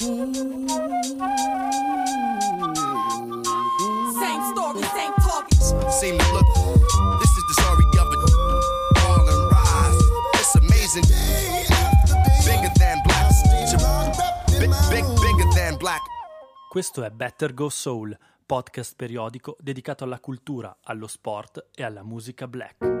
Same story, same talking. See me look. This is the story of a fall and rise. It's amazing. Bigger than black. Big, big, bigger than black. Questo è Better Go Soul, podcast periodico dedicato alla cultura, allo sport e alla musica black.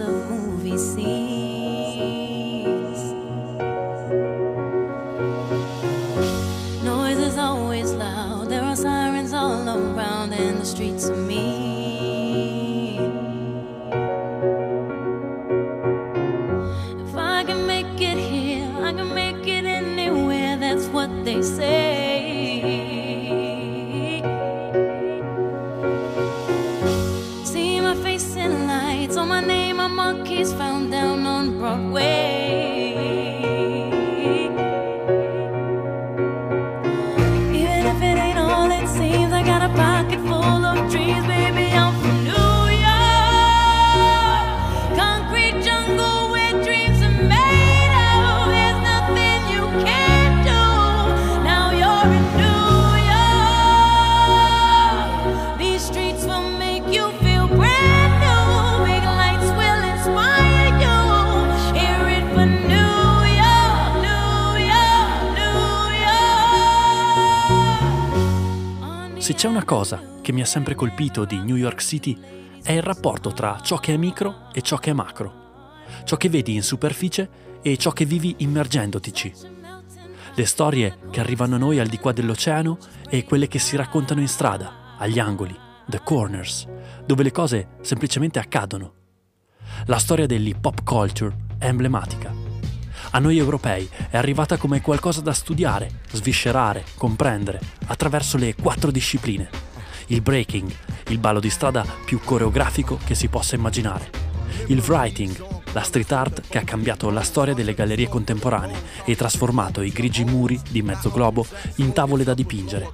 A place c'è una cosa che mi ha sempre colpito di New York City è il rapporto tra ciò che è micro e ciò che è macro, ciò che vedi in superficie e ciò che vivi immergendotici. Le storie che arrivano a noi al di qua dell'oceano e quelle che si raccontano in strada, agli angoli, the corners, dove le cose semplicemente accadono. La storia dell'hip hop culture è emblematica. A noi europei è arrivata come qualcosa da studiare, sviscerare, comprendere, attraverso le quattro discipline. Il breaking, il ballo di strada più coreografico che si possa immaginare. Il writing, la street art che ha cambiato la storia delle gallerie contemporanee e trasformato i grigi muri di mezzo globo in tavole da dipingere.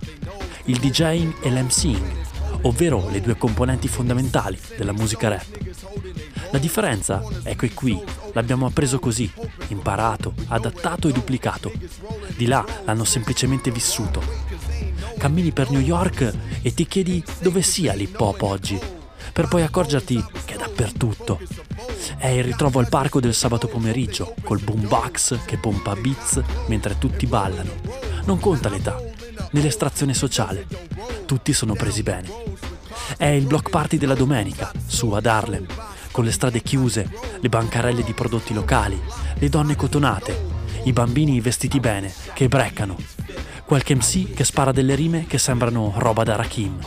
Il DJing e l'MCing, ovvero le due componenti fondamentali della musica rap. La differenza è che qui l'abbiamo appreso così, imparato, adattato e duplicato. Di là l'hanno semplicemente vissuto. Cammini per New York e ti chiedi dove sia l'hip hop oggi, per poi accorgerti che è dappertutto. È il ritrovo al parco del sabato pomeriggio, col boombox che pompa beats mentre tutti ballano. Non conta l'età, né l'estrazione sociale. Tutti sono presi bene. È il block party della domenica, su ad Harlem, con le strade chiuse, le bancarelle di prodotti locali, le donne cotonate, i bambini vestiti bene, che breccano, qualche MC che spara delle rime che sembrano roba da Rakim.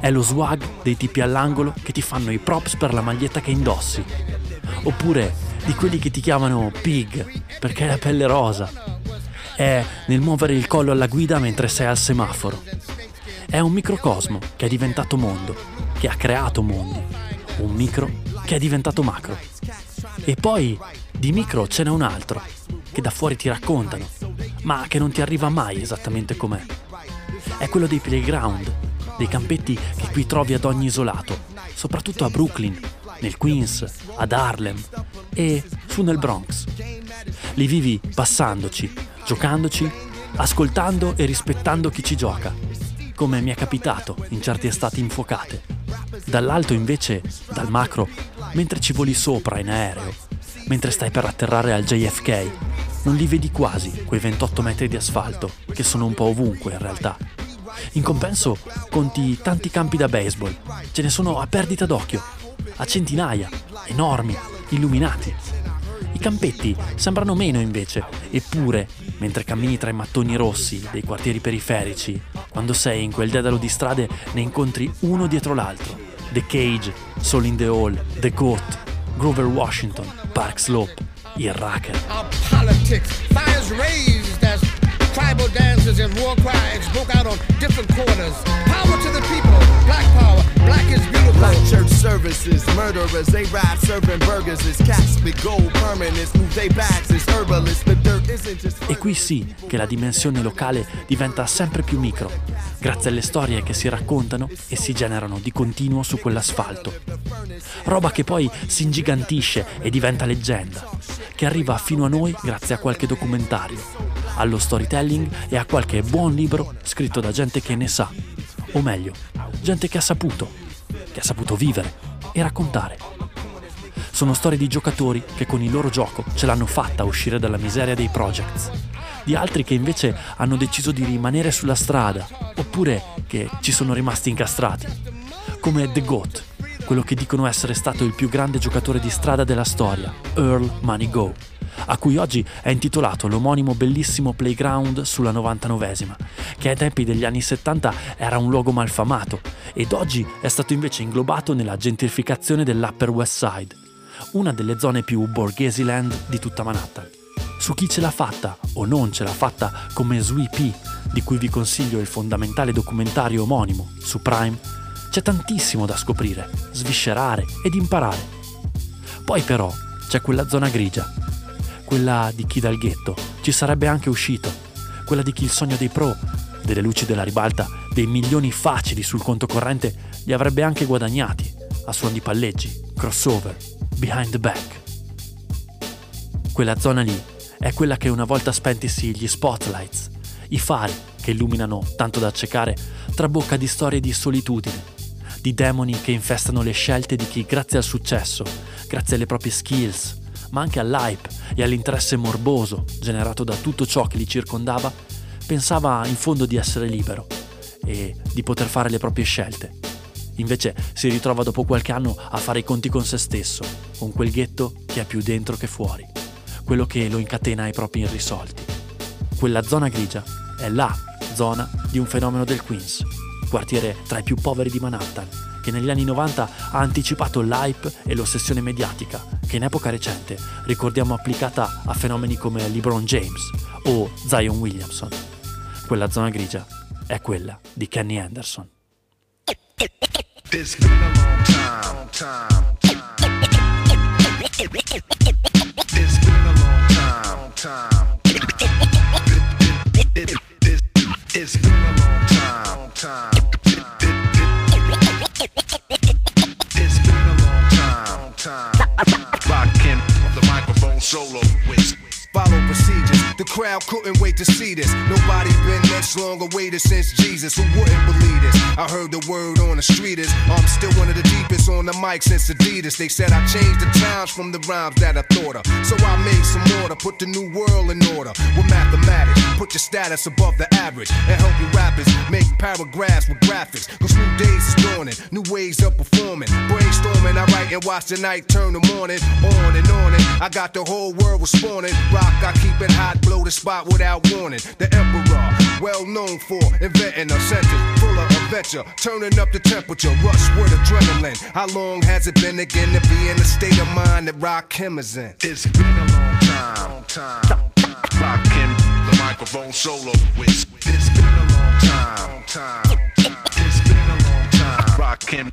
È lo swag dei tipi all'angolo che ti fanno i props per la maglietta che indossi. Oppure di quelli che ti chiamano pig perché hai la pelle rosa. È nel muovere il collo alla guida mentre sei al semaforo. È un microcosmo che è diventato mondo, che ha creato mondi. Un micro che è diventato macro. E poi di micro ce n'è un altro, che da fuori ti raccontano, ma che non ti arriva mai esattamente com'è. È quello dei playground, dei campetti che qui trovi ad ogni isolato, soprattutto a Brooklyn, nel Queens, ad Harlem e su nel Bronx. Li vivi passandoci, giocandoci, ascoltando e rispettando chi ci gioca, come mi è capitato in certe estati infuocate. Dall'alto invece, dal macro, mentre ci voli sopra in aereo, mentre stai per atterrare al JFK, non li vedi quasi quei 28 metri di asfalto, che sono un po' ovunque in realtà. In compenso conti tanti campi da baseball, ce ne sono a perdita d'occhio, a centinaia, enormi, illuminati. I campetti sembrano meno invece, eppure, mentre cammini tra i mattoni rossi dei quartieri periferici, quando sei in quel dedalo di strade ne incontri uno dietro l'altro. The Cage, Soul in the Hall, The Goat, Grover Washington, Park Slope, il Racker. Our politics, fires raised as tribal dances and war cries broke out on different corners. Power to the people, Black power, black is beautiful. Black church services, murderers, they ride serving burgers. It's cats with gold permanents, move they bags, it's herbalists. The dirt isn't just. E qui sì che la dimensione locale diventa sempre più micro, grazie alle storie che si raccontano e si generano di continuo su quell'asfalto. Roba che poi si ingigantisce e diventa leggenda, che arriva fino a noi grazie a qualche documentario, allo storytelling e a qualche buon libro scritto da gente che ne sa, o meglio, gente che ha saputo, che ha saputo vivere e raccontare. Sono storie di giocatori che con il loro gioco ce l'hanno fatta uscire dalla miseria dei projects, di altri che invece hanno deciso di rimanere sulla strada, oppure che ci sono rimasti incastrati, come The Goat, quello che dicono essere stato il più grande giocatore di strada della storia, Earl Money Go, a cui oggi è intitolato l'omonimo bellissimo playground sulla 99esima, che ai tempi degli anni 70 era un luogo malfamato ed oggi è stato invece inglobato nella gentrificazione dell'Upper West Side, una delle zone più borghesi land di tutta Manhattan. Su chi ce l'ha fatta o non ce l'ha fatta come Sui di cui vi consiglio il fondamentale documentario omonimo su Prime, c'è tantissimo da scoprire, sviscerare ed imparare. Poi però c'è quella zona grigia, quella di chi dal ghetto ci sarebbe anche uscito, quella di chi il sogno dei pro, delle luci della ribalta, dei milioni facili sul conto corrente li avrebbe anche guadagnati a suon di palleggi, crossover, behind the back. Quella zona lì è quella che una volta spentisi gli spotlights, i fari che illuminano tanto da accecare, trabocca di storie di solitudine, di demoni che infestano le scelte di chi grazie al successo, grazie alle proprie skills, ma anche all'hype e all'interesse morboso generato da tutto ciò che li circondava, pensava in fondo di essere libero e di poter fare le proprie scelte. Invece si ritrova dopo qualche anno a fare i conti con se stesso, con quel ghetto che è più dentro che fuori, quello che lo incatena ai propri irrisolti. Quella zona grigia è la zona di un fenomeno del Queens, quartiere tra i più poveri di Manhattan, che negli anni 90 ha anticipato l'hype e l'ossessione mediatica, che in epoca recente ricordiamo applicata a fenomeni come LeBron James o Zion Williamson. Quella zona grigia è quella di Kenny Anderson. It's been a long crowd couldn't wait to see this. Nobody been this long awaited since Jesus. Who wouldn't believe this? I heard the word on the street is I'm still one of the deepest on the mic since Adidas. They said I changed the times from the rhymes that I thought of. So I made some order, put the new world in order with mathematics. Put your status above the average and help you rappers make paragraphs with graphics. Cause new days is dawning, new ways of performing. Brainstorming, I write and watch the night turn the morning on and on. And I got the whole world responding. Rock, I keep it hot, blow the spot without warning. The emperor, well known for inventing a sentence full of adventure, turning up the temperature, rush with adrenaline. How long has it been again to be in the state of mind that rock is in? It's been a long time, time, time. Rockin' the microphone solo with. It's been a long time, time, time. It's been a long time. Rockin'.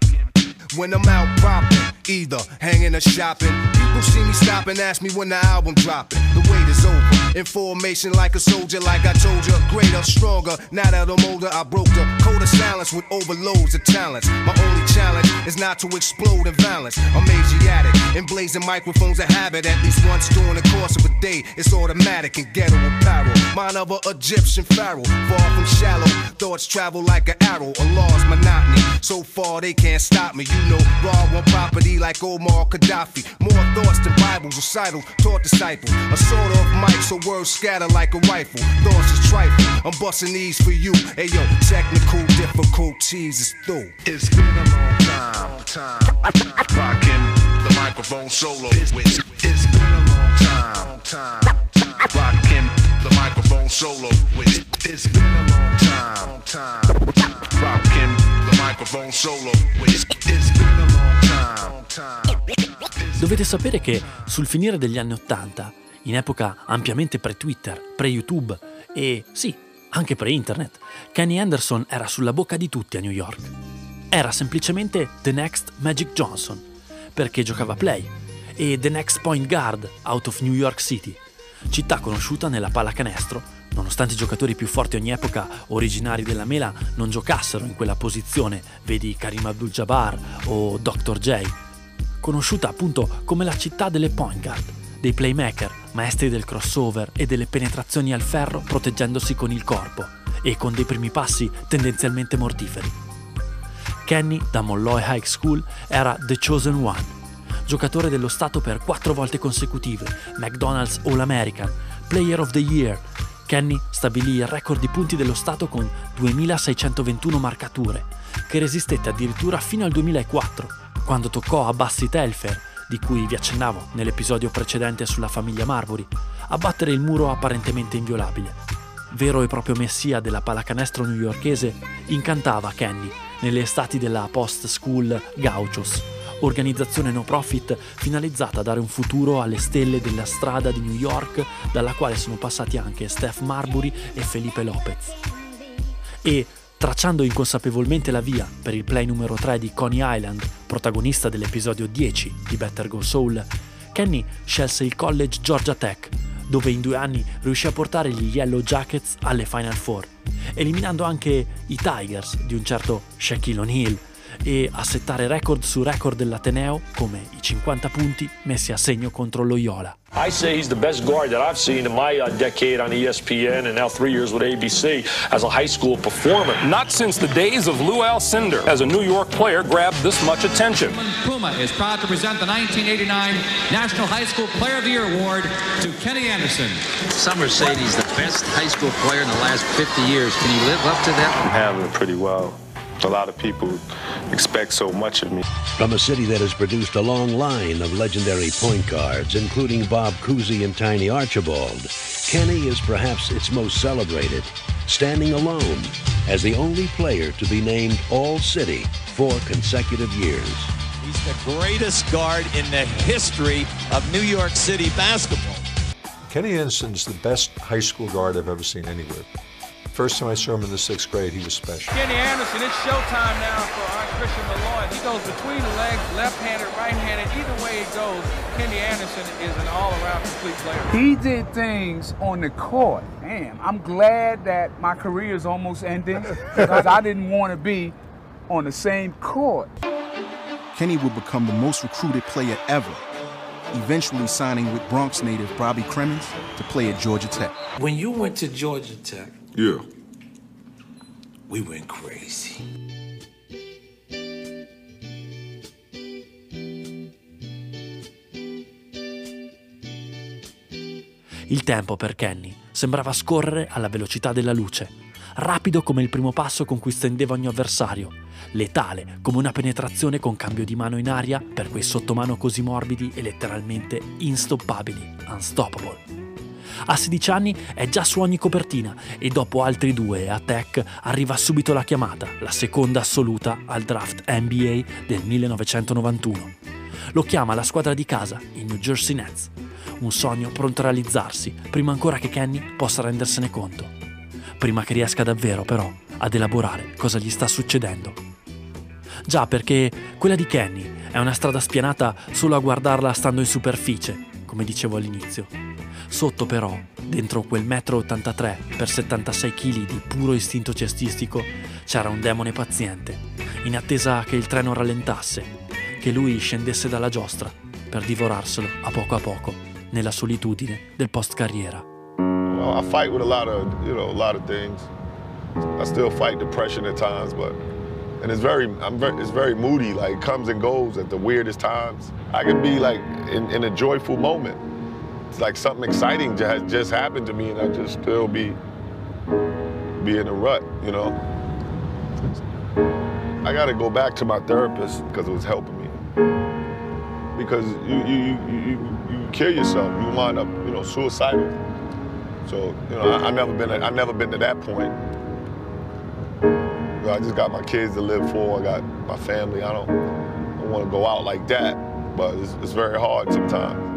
When I'm out popping, either hanging or shopping, people see me stop and ask me when the album dropping. The wait is over. In formation like a soldier, like I told you, greater, stronger. Now that I'm older, I broke the code of silence with overloads of talents. My only challenge is not to explode in violence. I'm Asiatic, and blazing microphones a habit at least once during the course of a day. It's automatic and ghetto apparel. Mine of a Egyptian pharaoh, far from shallow. Thoughts travel like an arrow, a lost monotony. So far they can't stop me. You know, raw one property like Omar Gaddafi. More thoughts than Bibles recital, taught disciples. A sort of mic, so words scatter like a rifle. Thoughts is trifle. I'm busting these for you. Hey yo, technical difficulties is through. It's been a long time, time. Rocking the microphone solo with. It's been a long time, time. Rocking the microphone solo with. It's been a long time, time. Rocking the microphone solo with. It's been a long time, time. Dovete sapere che sul finire degli anni Ottanta, in epoca ampiamente pre-Twitter, pre-YouTube e sì, anche pre-internet, Kenny Anderson era sulla bocca di tutti a New York. Era semplicemente The Next Magic Johnson, perché giocava play, e The Next Point Guard out of New York City, città conosciuta nella pallacanestro, nonostante i giocatori più forti ogni epoca originari della mela non giocassero in quella posizione, vedi Karim Abdul-Jabbar o Dr. J, conosciuta appunto come la città delle point guard, dei playmaker, maestri del crossover e delle penetrazioni al ferro proteggendosi con il corpo e con dei primi passi tendenzialmente mortiferi. Kenny, da Molloy High School, era The Chosen One, giocatore dello Stato per quattro volte consecutive, McDonald's All-American, Player of the Year. Kenny stabilì il record di punti dello Stato con 2621 marcature, che resistette addirittura fino al 2004, quando toccò a Bassi Telfair, di cui vi accennavo nell'episodio precedente sulla famiglia Marbury, a battere il muro apparentemente inviolabile. Vero e proprio messia della pallacanestro newyorkese, incantava Kenny nelle estati della Post School Gauchos, organizzazione no profit finalizzata a dare un futuro alle stelle della strada di New York, dalla quale sono passati anche Steph Marbury e Felipe Lopez. E, tracciando inconsapevolmente la via per il play numero 3 di Coney Island, protagonista dell'episodio 10 di Better Go Soul, Kenny scelse il college Georgia Tech, dove in due anni riuscì a portare gli Yellow Jackets alle Final Four, eliminando anche i Tigers di un certo Shaquille O'Neal e a settare record su record dell'Ateneo come i 50 punti messi a segno contro Loyola. I say he's the best guard that I've seen in my uh, decade on ESPN and now three years with ABC as a high school performer. Not since the days of Lou Alcindor as a New York player grabbed this much attention. Puma is proud to present the 1989 National High School Player of the Year Award to Kenny Anderson. Some are saying he's the best high school player in the last 50 years. Can he live up to that? I'm handling it pretty well. A lot of people expect so much of me. From a city that has produced a long line of legendary point guards, including Bob Cousy and Tiny Archibald, Kenny is perhaps its most celebrated, standing alone as the only player to be named All-City four consecutive years. He's the greatest guard in the history of New York City basketball. Kenny Anderson's the best high school guard I've ever seen anywhere. First time I saw him in the sixth grade, he was special. Kenny Anderson, it's showtime now for our Christian Malloy. He goes between the legs, left-handed, right-handed. Either way it goes, Kenny Anderson is an all-around complete player. He did things on the court. Damn, I'm glad that my career is almost ending because I didn't want to be on the same court. Kenny would become the most recruited player ever, eventually signing with Bronx native Bobby Cremens to play at Georgia Tech. When you went to Georgia Tech, Yeah. we went crazy. Il tempo per Kenny sembrava scorrere alla velocità della luce, rapido come il primo passo con cui stendeva ogni avversario, letale come una penetrazione con cambio di mano in aria per quei sottomano così morbidi e letteralmente instoppabili, unstoppable. A 16 anni è già su ogni copertina e dopo altri due a Tech arriva subito la chiamata, la seconda assoluta al draft NBA del 1991. Lo chiama la squadra di casa, i New Jersey Nets. Un sogno pronto a realizzarsi, prima ancora che Kenny possa rendersene conto. Prima che riesca davvero, però, ad elaborare cosa gli sta succedendo. Già perché quella di Kenny è una strada spianata solo a guardarla stando in superficie, come dicevo all'inizio. Sotto però, dentro quel metro 83 per 76 kg di puro istinto cestistico, c'era un demone paziente, in attesa che il treno rallentasse, che lui scendesse dalla giostra per divorarselo a poco a poco nella solitudine del post carriera. I fight with a lot of, you know, a lot of things. I still fight depression at times, but and it's very, very, it's very moody. Like comes and goes at the weirdest times. I can be like in, in a joyful moment. It's like something exciting has just happened to me, and I just still be, be in a rut, you know. I got to go back to my therapist because it was helping me. Because you, you, you, you, you kill yourself, you wind up, you know, suicidal. So, you know, I, I never been, I never been to that point. I just got my kids to live for. I got my family. I don't, don't want to go out like that, but it's, it's very hard sometimes.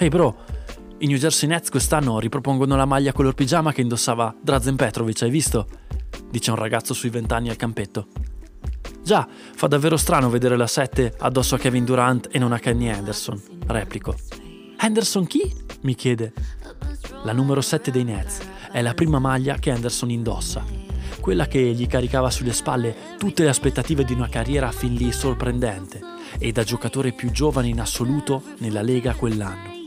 Ehi bro, I New Jersey Nets quest'anno ripropongono la maglia color pigiama che indossava Drazen Petrovic, hai visto? Dice un ragazzo sui vent'anni al campetto. Già, fa davvero strano vedere la 7 addosso a Kevin Durant e non a Kenny Anderson, replico. Anderson chi? mi chiede. La numero 7 dei Nets è la prima maglia che Anderson indossa, quella che gli caricava sulle spalle tutte le aspettative di una carriera fin lì sorprendente e da giocatore più giovane in assoluto nella Lega quell'anno.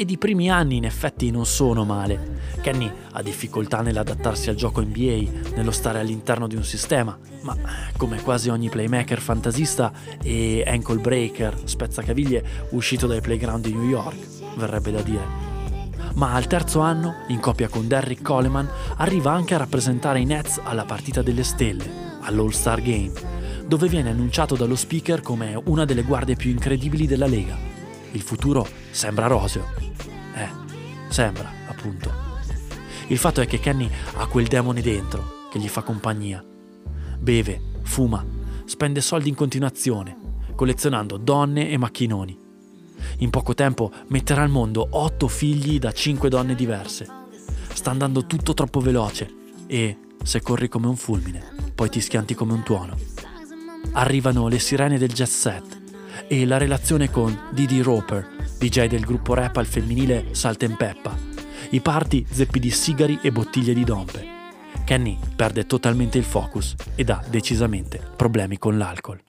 Ed i primi anni in effetti non sono male. Kenny ha difficoltà nell'adattarsi al gioco NBA, nello stare all'interno di un sistema, ma come quasi ogni playmaker fantasista e ankle breaker, spezzacaviglie uscito dai playground di New York, verrebbe da dire. Ma al terzo anno, in coppia con Derrick Coleman, arriva anche a rappresentare i Nets alla partita delle stelle, all'All-Star Game, dove viene annunciato dallo speaker come una delle guardie più incredibili della Lega. Il futuro sembra roseo. Eh, sembra, appunto. Il fatto è che Kenny ha quel demone dentro che gli fa compagnia. Beve, fuma, spende soldi in continuazione, collezionando donne e macchinoni. In poco tempo metterà al mondo otto figli da cinque donne diverse. Sta andando tutto troppo veloce e, se corri come un fulmine, poi ti schianti come un tuono. Arrivano le sirene del jet set e la relazione con Didi Roper, DJ del gruppo rap al femminile Salt and Peppa. I party zeppi di sigari e bottiglie di dompe. Kenny perde totalmente il focus ed ha decisamente problemi con l'alcol.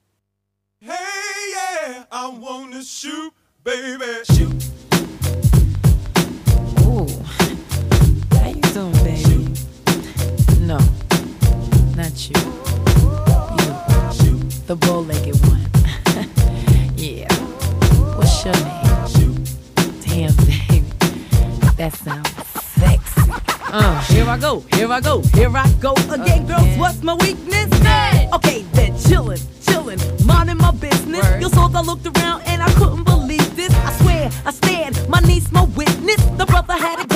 yeah, I wanna shoot, baby. Shoot. Ooh. How you doing, baby? No, not you. You, the bow-legged That sounds sexy. Uh, here I go, here I go, here I go again, girls. What's my weakness? Okay, then chillin', chillin', minding my business. You saw I looked around and I couldn't believe this. I swear, I stared, my niece, my witness. The brother had it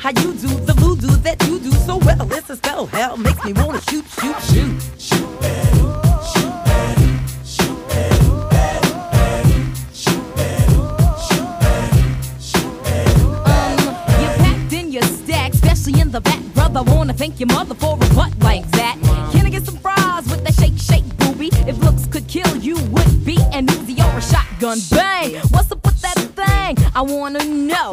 how you do the voodoo that you do so well. It's a spell, hell makes me wanna shoot, shoot, shoot. Shoot, baby, shoot, baby, shoot, especially in the back, brother. Wanna thank your mother for a butt like that. Can I get some fries with that shake, shake, booby? If looks could kill you, would be an Uzi or a shotgun. Bang! What's up with that thing? I wanna know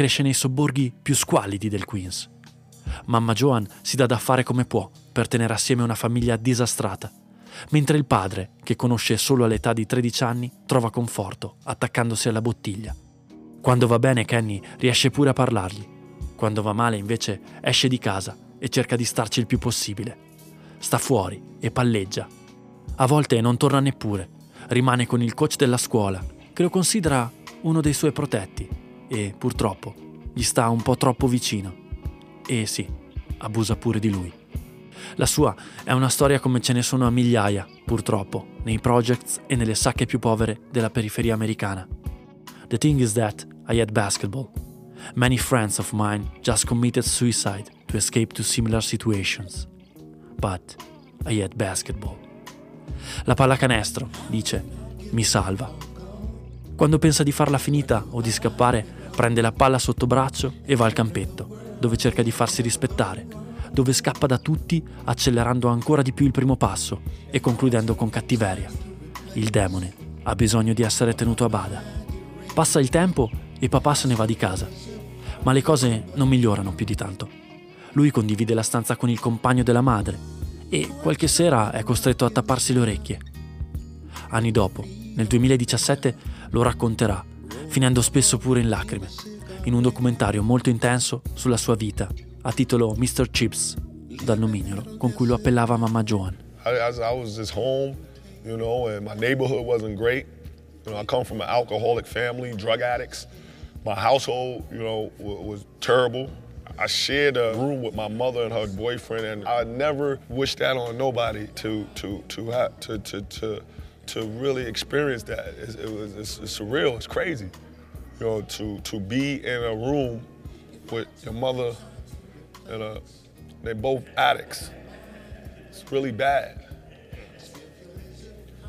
cresce nei sobborghi più squallidi del Queens. Mamma Joan si dà da fare come può per tenere assieme una famiglia disastrata, mentre il padre, che conosce solo all'età di 13 anni, trova conforto attaccandosi alla bottiglia. Quando va bene Kenny riesce pure a parlargli, quando va male invece esce di casa e cerca di starci il più possibile. Sta fuori e palleggia. A volte non torna neppure, rimane con il coach della scuola, che lo considera uno dei suoi protetti e, purtroppo, gli sta un po' troppo vicino. E sì, abusa pure di lui. La sua è una storia come ce ne sono a migliaia, purtroppo, nei projects e nelle sacche più povere della periferia americana. The thing is that I had basketball. Many friends of mine just committed suicide to escape to similar situations. But I had basketball. La pallacanestro, dice, mi salva. Quando pensa di farla finita o di scappare, prende la palla sotto braccio e va al campetto, dove cerca di farsi rispettare, dove scappa da tutti accelerando ancora di più il primo passo e concludendo con cattiveria. Il demone ha bisogno di essere tenuto a bada. Passa il tempo e papà se ne va di casa. Ma le cose non migliorano più di tanto. Lui condivide la stanza con il compagno della madre e qualche sera è costretto a tapparsi le orecchie. Anni dopo, nel 2017, lo racconterà, finendo spesso pure in lacrime, in un documentario molto intenso sulla sua vita, a titolo Mr. Chips, dal nomignolo con cui lo appellava mamma Joan. I, was just home, you know, and my neighborhood wasn't great. You know, I come from an alcoholic family, drug addicts. My household, you know, was terrible. I shared a room with my mother and her boyfriend, and I never wished that on nobody to to to have to to to, to really experience that. It's, it was it's, it's surreal. It's crazy, you know, to to be in a room with your mother and uh, they're both addicts. It's really bad.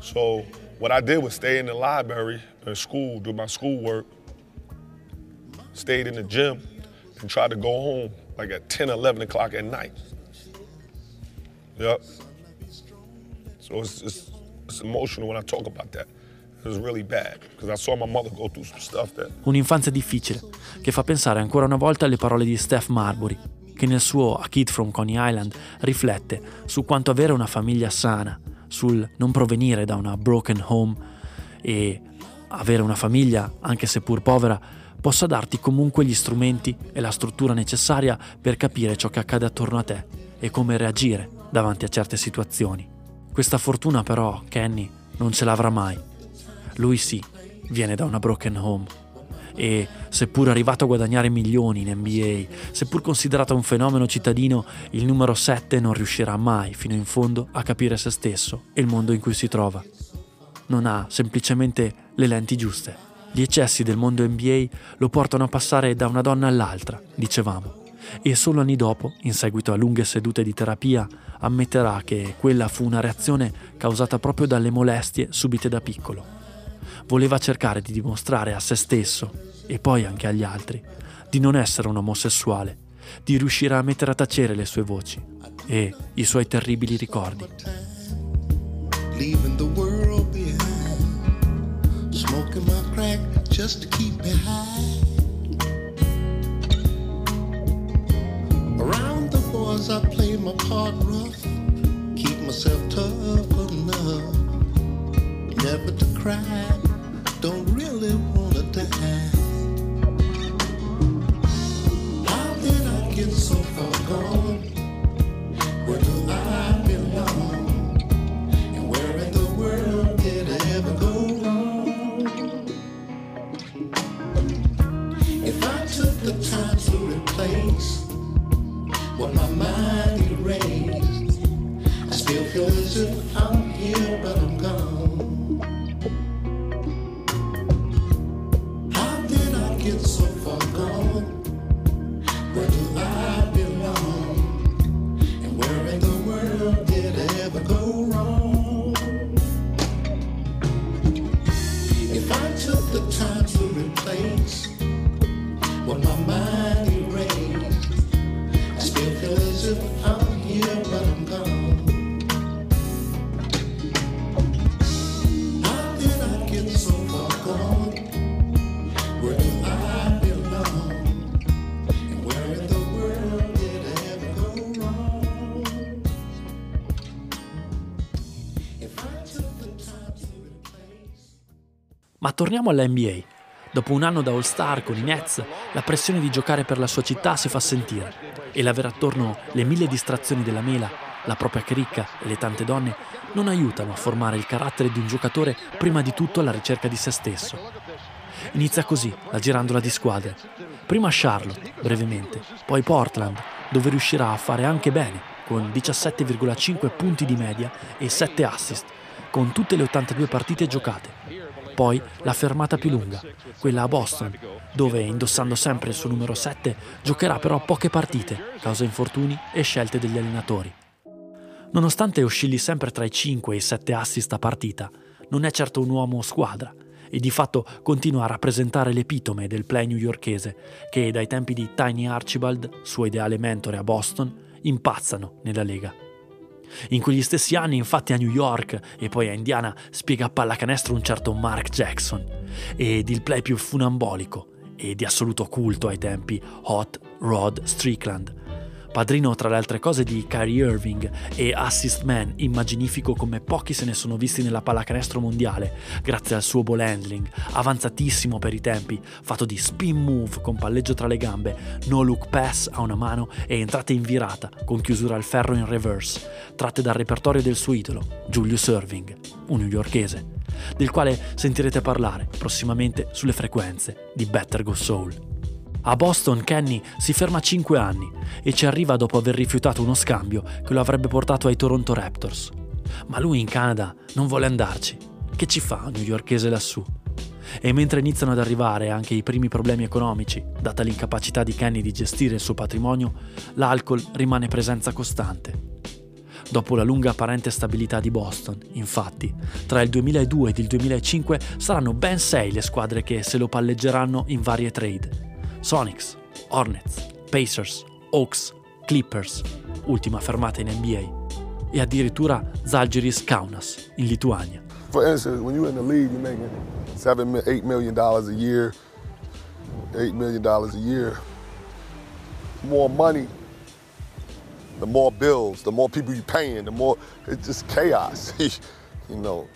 So what I did was stay in the library in school, do my schoolwork, stayed in the gym, and tried to go home like at 10, 11 o'clock at night. Yep. So it's, it's, Un'infanzia difficile, che fa pensare ancora una volta alle parole di Steph Marbury, che nel suo A Kid from Coney Island riflette su quanto avere una famiglia sana, sul non provenire da una broken home e avere una famiglia, anche seppur povera, possa darti comunque gli strumenti e la struttura necessaria per capire ciò che accade attorno a te e come reagire davanti a certe situazioni. Questa fortuna però Kenny non ce l'avrà mai. Lui sì, viene da una broken home e, seppur arrivato a guadagnare milioni in NBA, seppur considerato un fenomeno cittadino, il numero 7 non riuscirà mai fino in fondo a capire se stesso e il mondo in cui si trova. Non ha semplicemente le lenti giuste. Gli eccessi del mondo NBA lo portano a passare da una donna all'altra, dicevamo, e solo anni dopo, in seguito a lunghe sedute di terapia, ammetterà che quella fu una reazione causata proprio dalle molestie subite da piccolo voleva cercare di dimostrare a se stesso e poi anche agli altri di non essere un omosessuale, di riuscire a mettere a tacere le sue voci e i suoi terribili ricordi. leaving Around the boys, I play my part rough. Keep myself tough enough. Never to cry. Ma torniamo alla NBA. Dopo un anno da All-Star con i Nets, la pressione di giocare per la sua città si fa sentire e l'avere attorno le mille distrazioni della mela, la propria cricca e le tante donne non aiutano a formare il carattere di un giocatore prima di tutto alla ricerca di se stesso. Inizia così la girandola di squadre. Prima Charlotte, brevemente, poi Portland, dove riuscirà a fare anche bene, con 17,5 punti di media e 7 assist, con tutte le 82 partite giocate. Poi la fermata più lunga, quella a Boston, dove indossando sempre il suo numero 7 giocherà però poche partite, causa infortuni e scelte degli allenatori. Nonostante oscilli sempre tra i 5 e i 7 assist a partita, non è certo un uomo squadra e di fatto continua a rappresentare l'epitome del play newyorkese che dai tempi di Tiny Archibald, suo ideale mentore a Boston, impazzano nella Lega. In quegli stessi anni, infatti, a New York e poi a Indiana spiega a pallacanestro un certo Mark Jackson ed il play più funambolico e di assoluto culto ai tempi Hot Rod Strickland. Padrino tra le altre cose di Kyrie Irving e assist man immaginifico come pochi se ne sono visti nella pallacanestro mondiale, grazie al suo ball handling, avanzatissimo per i tempi, fatto di spin move con palleggio tra le gambe, no look pass a una mano e entrate in virata con chiusura al ferro in reverse, tratte dal repertorio del suo idolo, Julius Irving, un newyorkese, del quale sentirete parlare prossimamente sulle frequenze di Better Go Soul. A Boston Kenny si ferma 5 anni e ci arriva dopo aver rifiutato uno scambio che lo avrebbe portato ai Toronto Raptors. Ma lui in Canada non vuole andarci. Che ci fa un newyorkese lassù? E mentre iniziano ad arrivare anche i primi problemi economici, data l'incapacità di Kenny di gestire il suo patrimonio, l'alcol rimane presenza costante. Dopo la lunga apparente stabilità di Boston, infatti, tra il 2002 ed il 2005 saranno ben sei le squadre che se lo palleggeranno in varie trade. Sonics, Hornets, Pacers, Hawks, Clippers, ultima fermata in NBA, e addirittura Zalgiris Kaunas in Lituania. For instance, when you're in the league, you're making seven, eight million dollars a year, eight million dollars a year. More money, the more bills, the more people you're paying, the more it's just chaos. you know,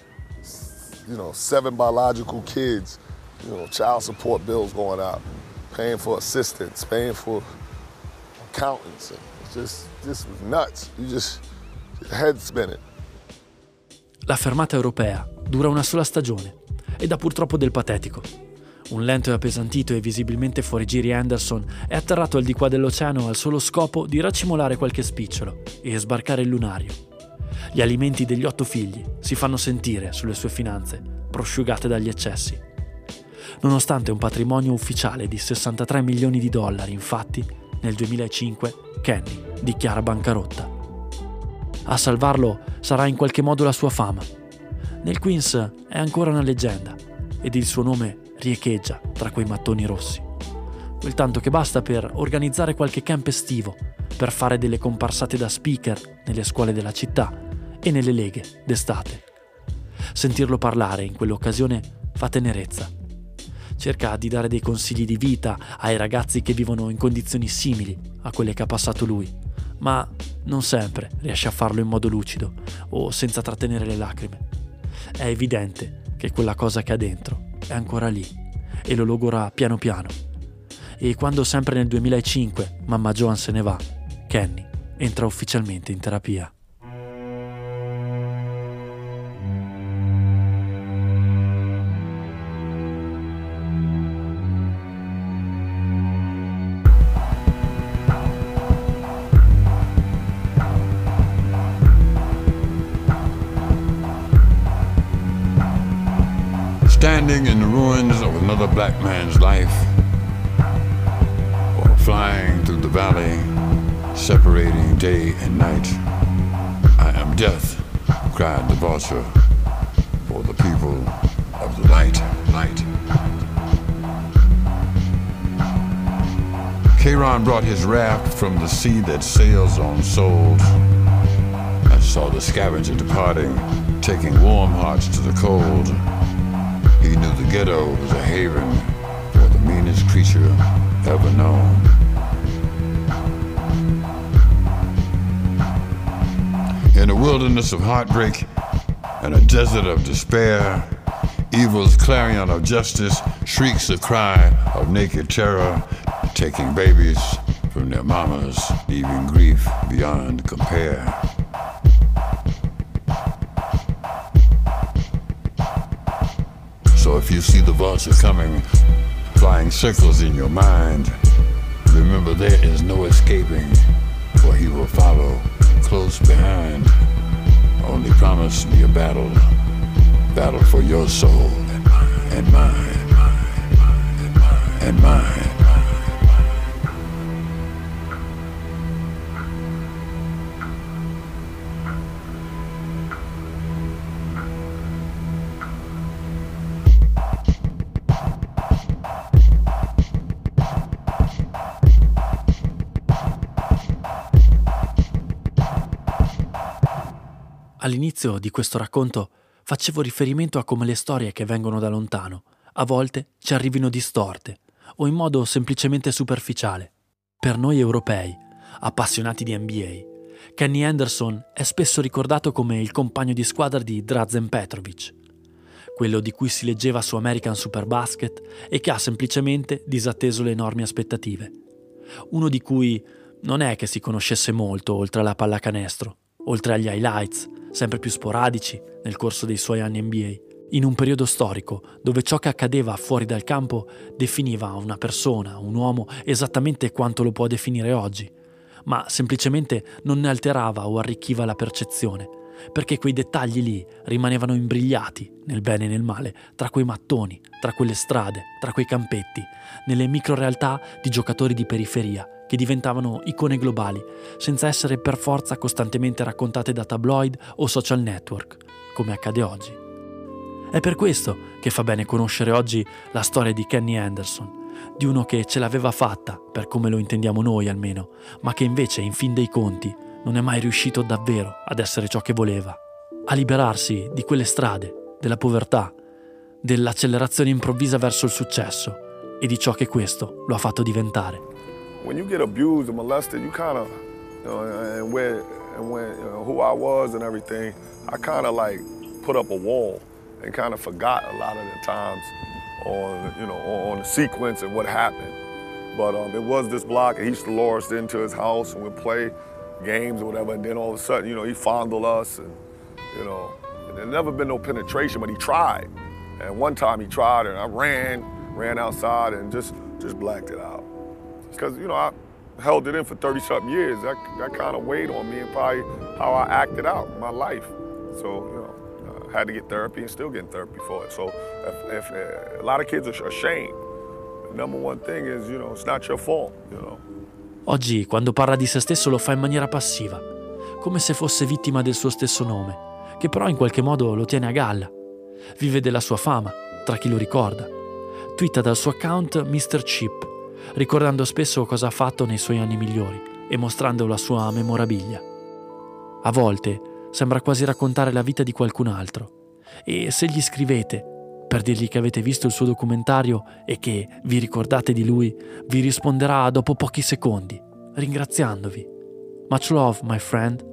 you know, seven biological kids, you know, child support bills going out, paying for assistants, paying for accountants. Just, was nuts. You just, head spinning. La fermata europea dura una sola stagione e dà purtroppo del patetico. Un lento e appesantito e visibilmente fuori giri Anderson è atterrato al di qua dell'oceano al solo scopo di racimolare qualche spicciolo e sbarcare il lunario. Gli alimenti degli otto figli si fanno sentire sulle sue finanze, prosciugate dagli eccessi. Nonostante un patrimonio ufficiale di 63 milioni di dollari, infatti, nel 2005 Kenny dichiara bancarotta. A salvarlo sarà in qualche modo la sua fama. Nel Queens è ancora una leggenda ed il suo nome riecheggia tra quei mattoni rossi. Quel tanto che basta per organizzare qualche camp estivo, per fare delle comparsate da speaker nelle scuole della città e nelle leghe d'estate. Sentirlo parlare in quell'occasione fa tenerezza. Cerca di dare dei consigli di vita ai ragazzi che vivono in condizioni simili a quelle che ha passato lui, ma non sempre riesce a farlo in modo lucido o senza trattenere le lacrime. È evidente che quella cosa che ha dentro è ancora lì e lo logora piano piano. E quando sempre nel 2005 mamma Joan se ne va, Kenny entra ufficialmente in terapia. Vulture, for the people of the light, light. Charon brought his raft from the sea that sails on souls. I saw the scavenger departing, taking warm hearts to the cold. He knew the ghetto was a haven for the meanest creature ever known. In a wilderness of heartbreak and a desert of despair, evil's clarion of justice shrieks a cry of naked terror, taking babies from their mamas, leaving grief beyond compare. So if you see the vulture coming, flying circles in your mind, remember there is no escaping, for he will follow close behind. Only promise me a battle, battle for your soul and mine, and mine. All'inizio di questo racconto facevo riferimento a come le storie che vengono da lontano a volte ci arrivino distorte o in modo semplicemente superficiale. Per noi europei, appassionati di NBA, Kenny Anderson è spesso ricordato come il compagno di squadra di Drazen Petrovic, quello di cui si leggeva su American Superbasket e che ha semplicemente disatteso le enormi aspettative. Uno di cui non è che si conoscesse molto oltre alla pallacanestro, oltre agli highlights, sempre più sporadici nel corso dei suoi anni NBA, in un periodo storico dove ciò che accadeva fuori dal campo definiva una persona, un uomo, esattamente quanto lo può definire oggi, ma semplicemente non ne alterava o arricchiva la percezione, perché quei dettagli lì rimanevano imbrigliati, nel bene e nel male, tra quei mattoni, tra quelle strade, tra quei campetti, nelle microrealtà di giocatori di periferia che diventavano icone globali, senza essere per forza costantemente raccontate da tabloid o social network, come accade oggi. È per questo che fa bene conoscere oggi la storia di Kenny Anderson, di uno che ce l'aveva fatta, per come lo intendiamo noi almeno, ma che invece, in fin dei conti, non è mai riuscito davvero ad essere ciò che voleva, a liberarsi di quelle strade, della povertà, dell'accelerazione improvvisa verso il successo e di ciò che questo lo ha fatto diventare. When you get abused and molested, you kind of, you know, and where, and when, you know, who I was and everything, I kind of like put up a wall and kind of forgot a lot of the times on, you know, on the sequence and what happened. But um, it was this block, and he used to lure us into his house and we'd play games or whatever, and then all of a sudden, you know, he fondled us and, you know, there never been no penetration, but he tried. And one time he tried, and I ran, ran outside and just, just blacked it out. Because, you know, I held it in for 30 something years. That, that kind of weighed on me and probably how I acted out my life. So, you know, I had to get therapy and still getting therapy for it. So, if, if uh, a lot of kids are ashamed, number one thing is, you know, it's not your fault, you know. Oggi, quando parla di se stesso, lo fa in maniera passiva, come se fosse vittima del suo stesso nome, che però in qualche modo lo tiene a galla. Vive della sua fama, tra chi lo ricorda. Twitta dal suo account Mr. Chip, ricordando spesso cosa ha fatto nei suoi anni migliori e mostrando la sua memorabilia. A volte sembra quasi raccontare la vita di qualcun altro, e se gli scrivete per dirgli che avete visto il suo documentario e che vi ricordate di lui, vi risponderà dopo pochi secondi, ringraziandovi. Much love, my friend.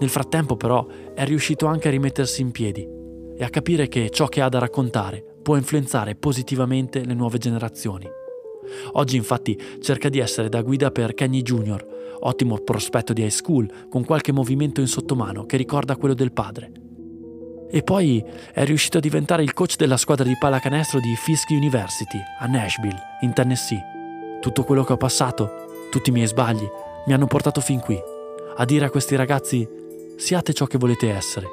Nel frattempo però è riuscito anche a rimettersi in piedi e a capire che ciò che ha da raccontare può influenzare positivamente le nuove generazioni. Oggi infatti cerca di essere da guida per Kenny Jr., ottimo prospetto di high school, con qualche movimento in sottomano che ricorda quello del padre. E poi è riuscito a diventare il coach della squadra di pallacanestro di Fisk University a Nashville, in Tennessee. Tutto quello che ho passato, tutti i miei sbagli, mi hanno portato fin qui, a dire a questi ragazzi siate ciò che volete essere,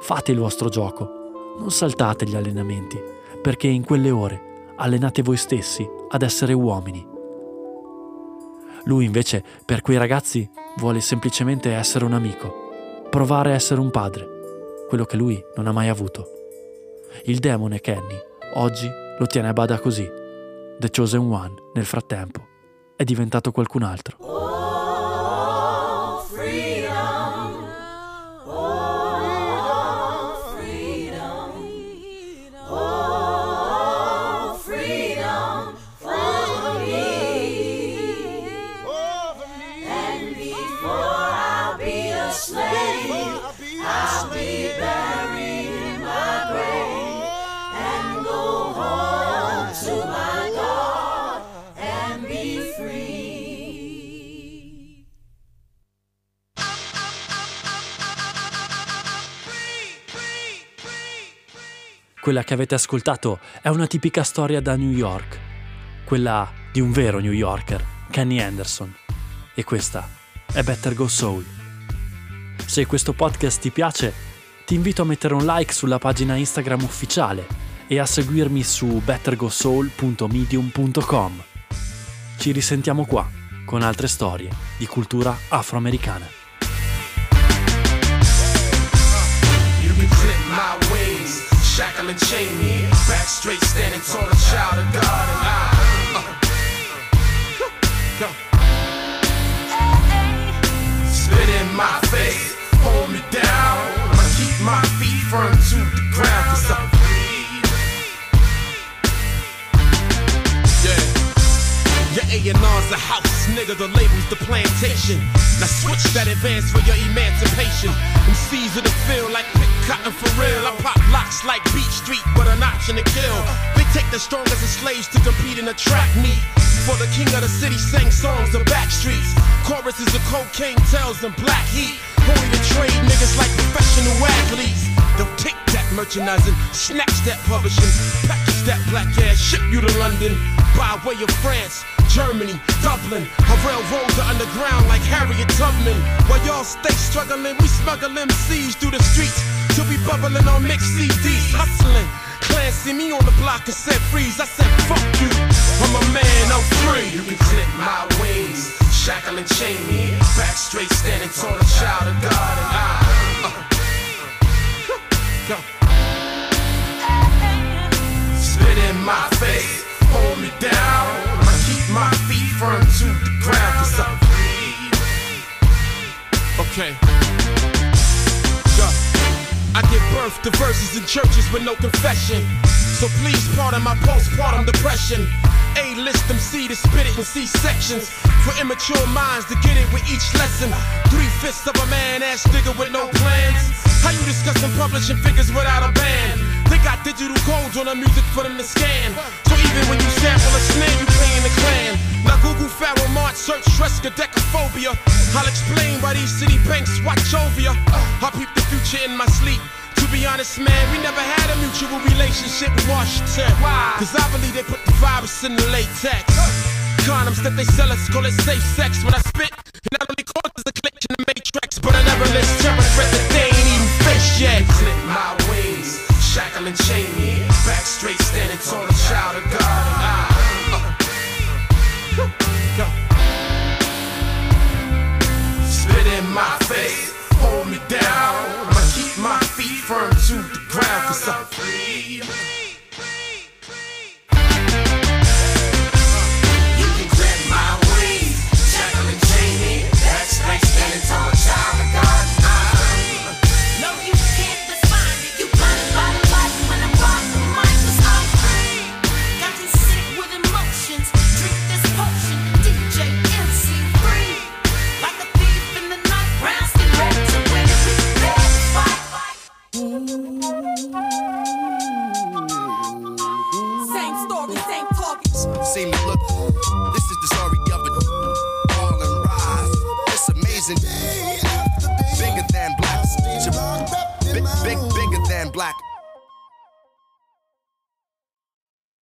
fate il vostro gioco, non saltate gli allenamenti, perché in quelle ore allenate voi stessi ad essere uomini. Lui invece per quei ragazzi vuole semplicemente essere un amico, provare a essere un padre, quello che lui non ha mai avuto. Il demone Kenny oggi lo tiene a bada così. The Chosen One, nel frattempo, è diventato qualcun altro. Quella che avete ascoltato è una tipica storia da New York, quella di un vero New Yorker, Kenny Anderson. E questa è Better Go Soul. Se questo podcast ti piace, ti invito a mettere un like sulla pagina Instagram ufficiale e a seguirmi su bettergosoul.medium.com. Ci risentiamo qua con altre storie di cultura afroamericana. Shackle and chain me. Back straight, standing tall, a child of God, and I. Uh, Spit in my face, hold me down. I keep my feet firm to the ground, A&R's a house, nigga, the label's the plantation. Now switch that advance for your emancipation. Seas of the field like pick cotton for real. I pop locks like Beach Street, but an option to kill. They take the strongest of slaves to compete in a track meet. For the king of the city sang songs of back streets. Choruses of cocaine tails and black heat. Holy to trade niggas like professional athletes. Don't take that merchandising, snatch that publishing, package that black ass, ship you to London by way of France. Germany, Dublin, a railroad to underground like Harriet Tubman. While y'all stay struggling, we smuggle MCs through the streets till we bubbling on mixed CDs, hustling. Clan see me on the block and said freeze. I said fuck you. I'm a man, I'm free. You can clip my wings, shackle and chain me. Back straight, standing tall, a child of God, and I. Go. Spit in my face, hold me down. I keep my feet firm to the ground, cause I'm Okay. Go. I give birth to verses in churches with no confession. So please pardon my postpartum depression. A list them C to spit it in C sections. For immature minds to get it with each lesson. Three fifths of a man ass nigga with no plans. How you discussing publishing figures without a band? They got digital codes on the music for them to scan. So even when you sample a snare, you paying the clan. Now Google Pharaoh Mart, search Tresca decaphobia. I'll explain why these city banks watch over ya. I peep the future in my sleep. Be honest, man, we never had a mutual relationship with Washington. Why? Cause I believe they put the virus in the latex. Condoms that they sell us call it safe sex. When I spit, it not only causes a click in the matrix, but I never list terror threat that they ain't even fish yet. Clip my wings, shackle and chain me. Back straight, standing tall, a child of God. I, uh, go. Spit in my face, hold me down. We're free.